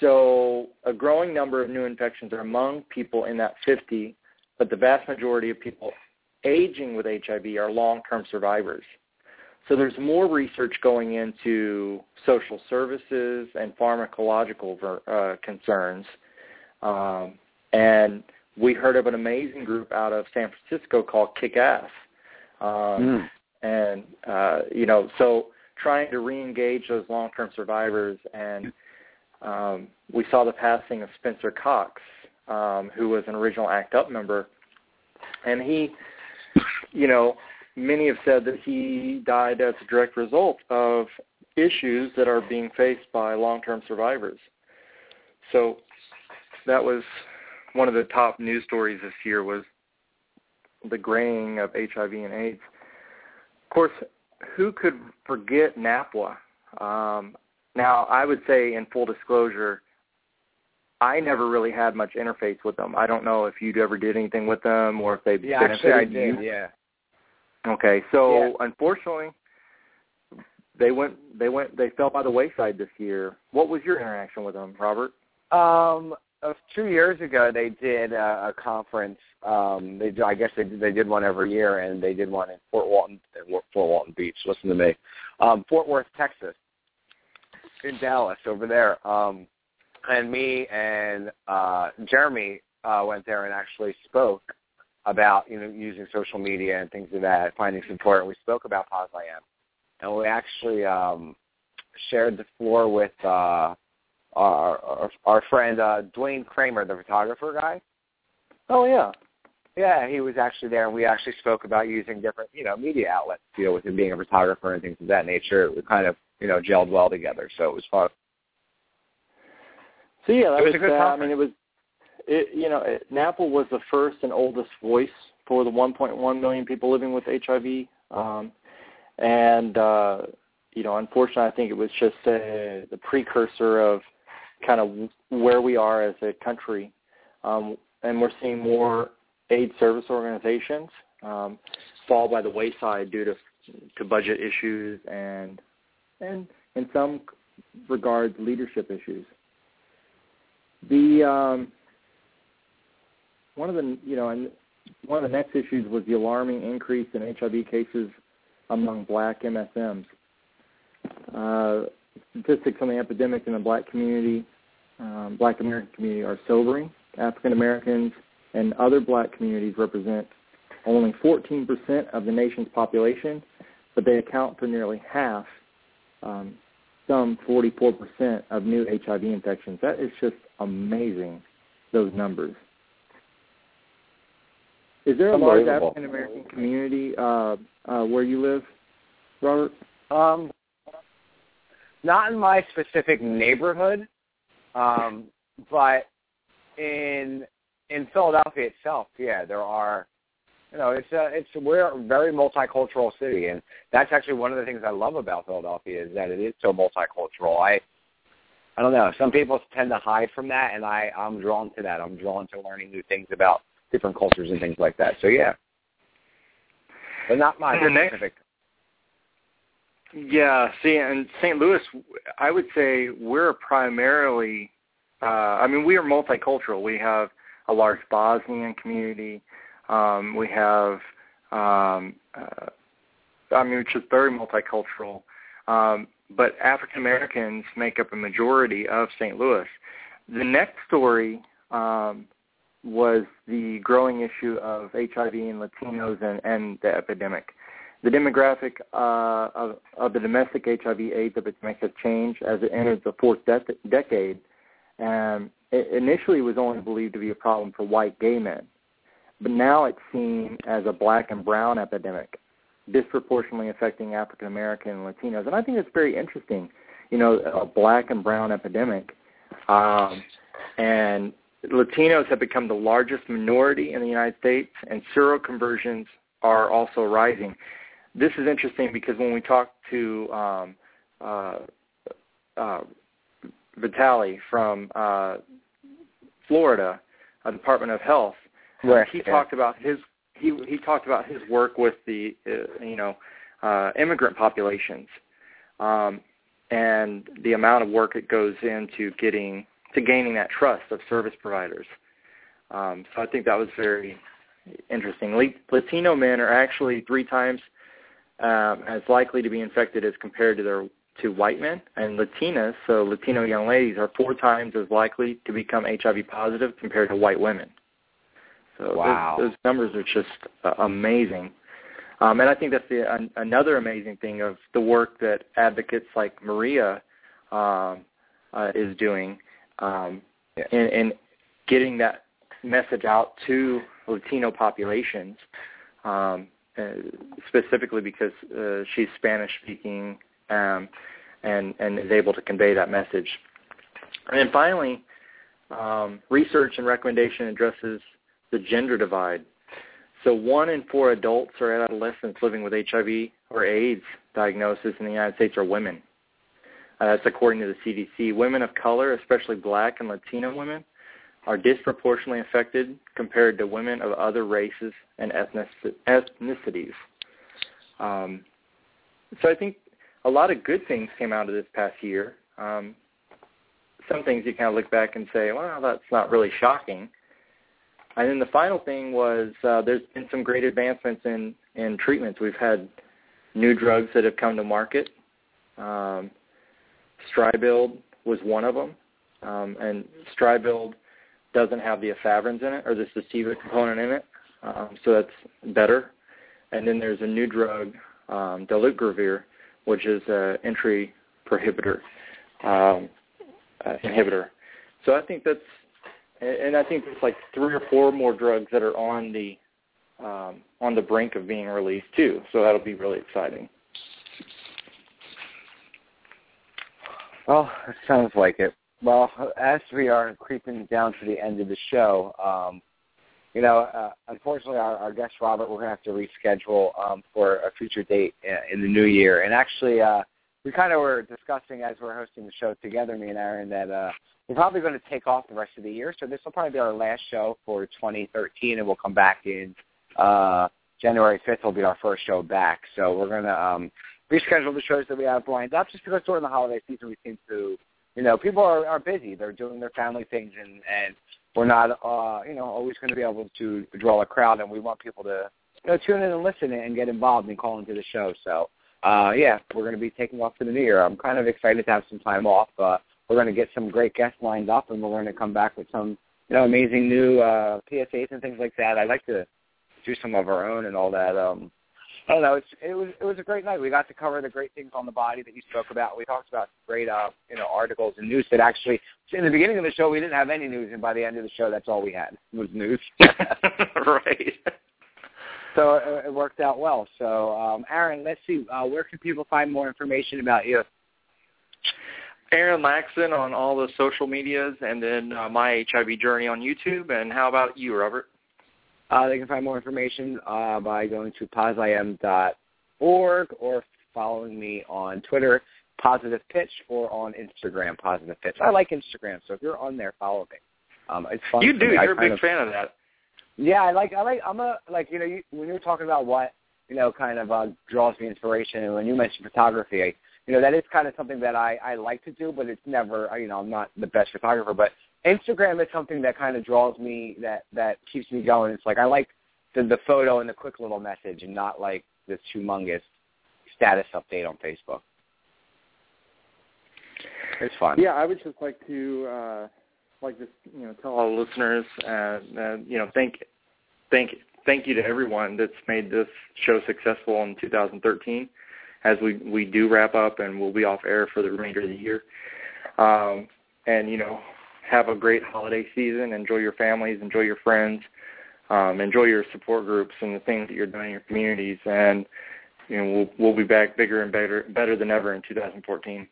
So a growing number of new infections are among people in that 50, but the vast majority of people aging with HIV are long-term survivors. So there's more research going into social services and pharmacological uh, concerns. Um, and we heard of an amazing group out of San Francisco called Kick Ass. Um, mm. And, uh, you know, so trying to re-engage those long-term survivors. And um, we saw the passing of Spencer Cox, um, who was an original ACT UP member. And he, you know, many have said that he died as a direct result of issues that are being faced by long-term survivors. So that was one of the top news stories this year was the graying of HIV and AIDS. Of course, who could forget NAPWA? Um, now, I would say in full disclosure, I never really had much interface with them. I don't know if you ever did anything with them or if they yeah, benefited actually I did, you. Yeah, Okay, so Yeah. unfortunately, they went they went they fell by the wayside this year. What was your interaction with them, Robert? Um, uh, two years ago, they did a, a conference. Um, they, I guess they they did one every year, and they did one in Fort Walton, Fort Walton Beach. Listen to me, um, Fort Worth, Texas, in Dallas, over there. Um, and me and uh, Jeremy uh, went there and actually spoke about you know using social media and things of that, finding support. We spoke about POZ I AM, and we actually um, shared the floor with. Uh, our our, our friend uh, Duane Cramer, the photographer guy. Oh yeah, Yeah, he was actually there, and we actually spoke about using different, you know, media outlets to deal with him being a photographer and things of that nature. We kind of, you know, gelled well together, so it was fun. So yeah, that It was a good uh, I mean, it was, it, you know, it, NAPWA was the first and oldest voice for the 1.1 million people living with HIV, um, and uh, you know, unfortunately, I think it was just uh, the precursor of kind of where we are as a country, um, and we're seeing more aid service organizations um, fall by the wayside due to to budget issues and and in some regards leadership issues. The um, one of the you know and one of the next issues was the alarming increase in HIV cases among Black MSMs. Uh, statistics on the epidemic in the Black community, um, Black American community, are sobering. African Americans and other Black communities represent only 14% of the nation's population, but they account for nearly half, um, some 44% of new HIV infections. That is just amazing, those numbers. Is there a large African American community uh, uh, where you live, Robert? Um, not in my specific neighborhood, um, but in in Philadelphia itself, yeah, there are. You know, it's a it's we're a very multicultural city, and that's actually one of the things I love about Philadelphia is that it is so multicultural. I I don't know. Some people tend to hide from that, and I I'm drawn to that. I'm drawn to learning new things about different cultures and things like that. So yeah, but not my And the next- specific. Yeah, see, in St. Louis, I would say we're primarily, uh, I mean, we are multicultural. We have a large Bosnian community. Um, we have, um, uh, I mean, which is very multicultural. Um, but African Americans make up a majority of St. Louis. The next story um, was the growing issue of HIV in Latinos and, and the epidemic the demographic uh, of, of the domestic HIV/AIDS epidemic has changed as it enters the fourth de- decade. And it initially was only believed to be a problem for white gay men, but now it's seen as a black and brown epidemic, disproportionately affecting African American and Latinos. And I think it's very interesting, you know, a black and brown epidemic. Um, and Latinos have become the largest minority in the United States, and seroconversions are also rising this is interesting because when we talked to um, uh, uh, Vitali from uh, Florida, uh, Department of Health, Right, he yeah. talked about his he he talked about his work with the uh, you know uh, immigrant populations um, and the amount of work it goes into getting to gaining that trust of service providers. Um, so I think that was very interesting. Latino men are actually three times um, as likely to be infected as compared to their to white men, and Latinas, so Latino young ladies, are four times as likely to become HIV positive compared to white women. So those- Wow. those, numbers are just uh, amazing. Um, and I think that's the, an, another amazing thing of the work that advocates like Maria um, uh, is doing um, in, in getting that message out to Latino populations, um, specifically because uh, she's Spanish speaking um, and and is able to convey that message. And then finally, um, research and recommendation addresses the gender divide. So one in four adults or adolescents living with HIV or AIDS diagnosis in the United States are women. Uh, that's according to the CDC. Women of color, especially black and Latino women, are disproportionately affected compared to women of other races and ethnicities. Um, so I think a lot of good things came out of this past year. Um, some things you kind of look back and say, well, that's not really shocking. And then the final thing was uh, there's been some great advancements in, in treatments. We've had new drugs that have come to market. Um, was one of them, um, and Stribild doesn't have the efavirenz in it or the Sustiva component in it, um, so that's better. And then there's a new drug, um, dolutegravir, which is an entry prohibitor um, uh, inhibitor. So I think that's, and I think there's like three or four more drugs that are on the um, on the brink of being released too. So that'll be really exciting. Well, it sounds like it. Well, as we are creeping down to the end of the show, um, you know, uh, unfortunately, our, our guest Robert, we're going to have to reschedule um, for a future date in the new year. And actually, uh, we kind of were discussing as we're hosting the show together, me and Aaron, that uh, we're probably going to take off the rest of the year. So this will probably be our last show for 2013, and we'll come back in uh, January 5th. Will be our first show back. So we're going to um, reschedule the shows that we have lined up, just because during the holiday season we seem to, you know, people are, are busy. They're doing their family things, and and we're not, uh, you know, always going to be able to draw a crowd, and we want people to, you know, tune in and listen and get involved and call into the show. So, uh, yeah, we're going to be taking off for the new year. I'm kind of excited to have some time off. Uh, we're going to get some great guests lined up, and we're going to come back with some, you know, amazing new uh, PSAs and things like that. I'd like to do some of our own and all that. Um, I don't know. It's, it was it was a great night. We got to cover the great things on the body that you spoke about. We talked about great uh, you know articles and news that actually in the beginning of the show we didn't have any news, and by the end of the show that's all we had was news. *laughs* right. So it, it worked out well. So um, Aaron, let's see. Uh, where can people find more information about you? Aaron Laxton on all the social medias, and then uh, my HIV journey on YouTube. And how about you, Robert? Uh, they can find more information uh, by going to posim.org or following me on Twitter, Positive Pitch, or on Instagram, Positive Pitch. I like Instagram, so if you're on there, follow me. Um, it's fun. You do. You're a big of, fan of that. Yeah, I like. I like. I'm a like. You know, you, when you were talking about what you know, kind of uh, draws me inspiration, and when you mentioned photography, I, you know, that is kind of something that I I like to do, but it's never. You know, I'm not the best photographer, but Instagram is something that kind of draws me that that keeps me going. It's like I like the the photo and the quick little message, and not like this humongous status update on Facebook. It's fun. Yeah, I would just like to uh, like just you know tell all the listeners, uh, you know, thank thank thank you to everyone that's made this show successful in 2013. As we we do wrap up, and we'll be off air for the remainder of the year. Um, and you know, have a great holiday season. Enjoy your families. Enjoy your friends. Um, enjoy your support groups and the things that you're doing in your communities. And you know, we'll we'll be back bigger and better better than ever in 2014.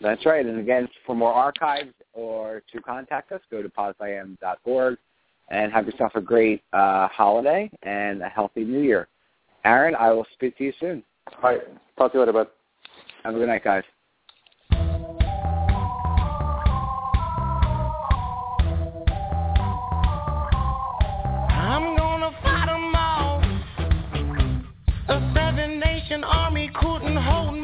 That's right. And again, for more archives or to contact us, go to posim.org and have yourself a great uh, holiday and a healthy new year. Aaron, I will speak to you soon. All right. Talk to you later, bud. Have a good night, guys. Army couldn't hold